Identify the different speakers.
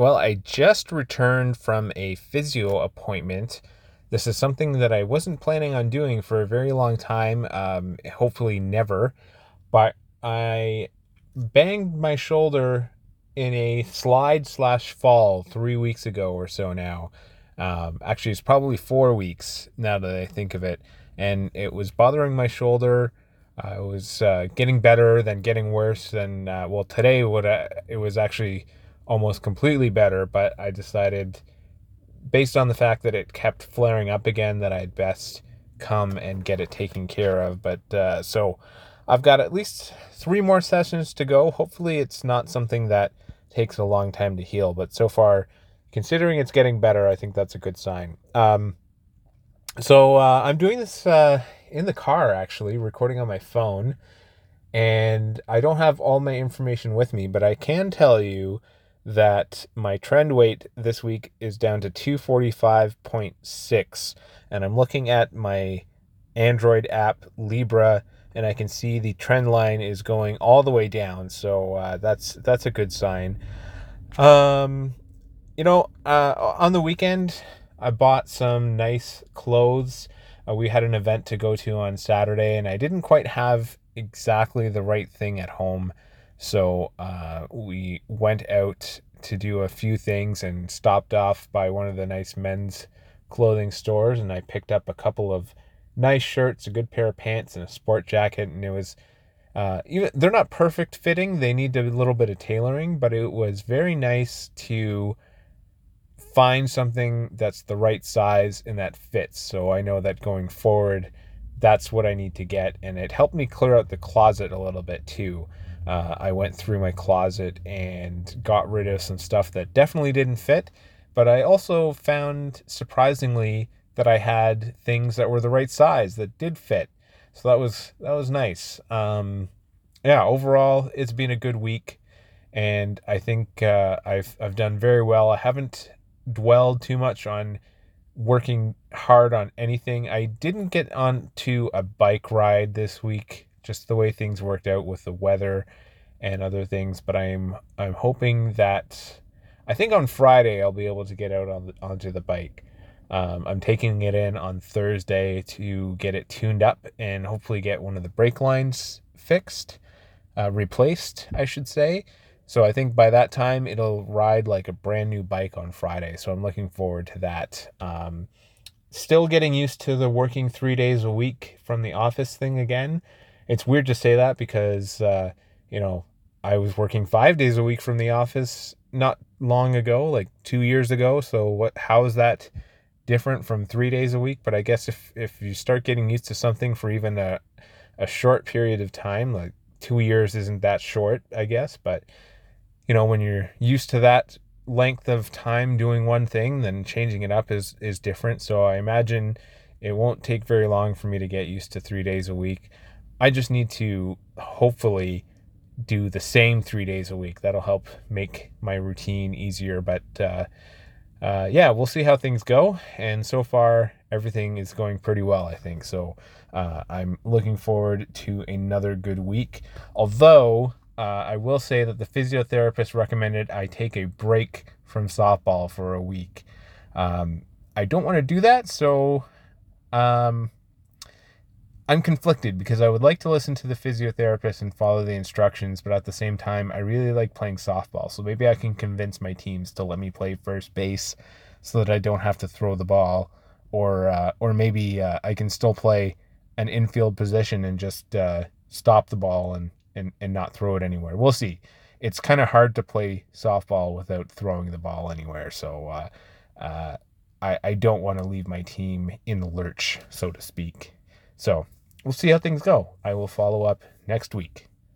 Speaker 1: Well, I just returned from a physio appointment. This is something that I wasn't planning on doing for a very long time, um, hopefully never, but I banged my shoulder in a slide slash fall three weeks ago or so now. Um, actually, it's probably four weeks now that I think of it. And it was bothering my shoulder. Uh, was uh, getting better, then getting worse. Then, uh, well, today what uh, it was actually almost completely better, but I decided, based on the fact that it kept flaring up again, that I'd best come and get it taken care of. But uh, so I've got at least three more sessions to go. Hopefully, it's not something that takes a long time to heal, but so far, considering it's getting better, I think that's a good sign. Um, so uh, I'm doing this uh, in the car, actually, recording on my phone, and I don't have all my information with me, but I can tell you that my trend weight this week is down to 245.6 and I'm looking at my Android app Libra and I can see the trend line is going all the way down. So uh, that's that's a good sign. Um you know uh, on the weekend I bought some nice clothes. Uh, we had an event to go to on Saturday and I didn't quite have exactly the right thing at home so uh, we went out to do a few things and stopped off by one of the nice men's clothing stores and I picked up a couple of nice shirts, a good pair of pants, and a sport jacket. And it was uh, even they're not perfect fitting; they need a little bit of tailoring. But it was very nice to find something that's the right size and that fits. So I know that going forward, that's what I need to get, and it helped me clear out the closet a little bit too. Uh, I went through my closet and got rid of some stuff that definitely didn't fit, but I also found surprisingly that I had things that were the right size that did fit. So that was that was nice. Um, yeah, overall it's been a good week, and I think uh, I've I've done very well. I haven't dwelled too much on working hard on anything. I didn't get onto a bike ride this week just the way things worked out with the weather and other things. But I'm I'm hoping that I think on Friday I'll be able to get out on the, onto the bike. Um, I'm taking it in on Thursday to get it tuned up and hopefully get one of the brake lines fixed, uh, replaced, I should say. So I think by that time it'll ride like a brand new bike on Friday. So I'm looking forward to that. Um, still getting used to the working three days a week from the office thing again it's weird to say that because uh, you know I was working five days a week from the office not long ago, like two years ago. So what? How is that different from three days a week? But I guess if if you start getting used to something for even a a short period of time, like two years isn't that short, I guess. But you know when you're used to that length of time doing one thing, then changing it up is is different. So I imagine it won't take very long for me to get used to three days a week. I just need to hopefully do the same three days a week. That'll help make my routine easier. But uh, uh, yeah, we'll see how things go. And so far, everything is going pretty well, I think. So uh, I'm looking forward to another good week. Although uh, I will say that the physiotherapist recommended I take a break from softball for a week. Um, I don't want to do that, so um, I'm conflicted because I would like to listen to the physiotherapist and follow the instructions, but at the same time, I really like playing softball. So maybe I can convince my teams to let me play first base so that I don't have to throw the ball, or uh, or maybe uh, I can still play an infield position and just uh, stop the ball and, and and not throw it anywhere. We'll see. It's kind of hard to play softball without throwing the ball anywhere. So uh, uh, I I don't want to leave my team in the lurch, so to speak. So we'll see how things go. I will follow up next week.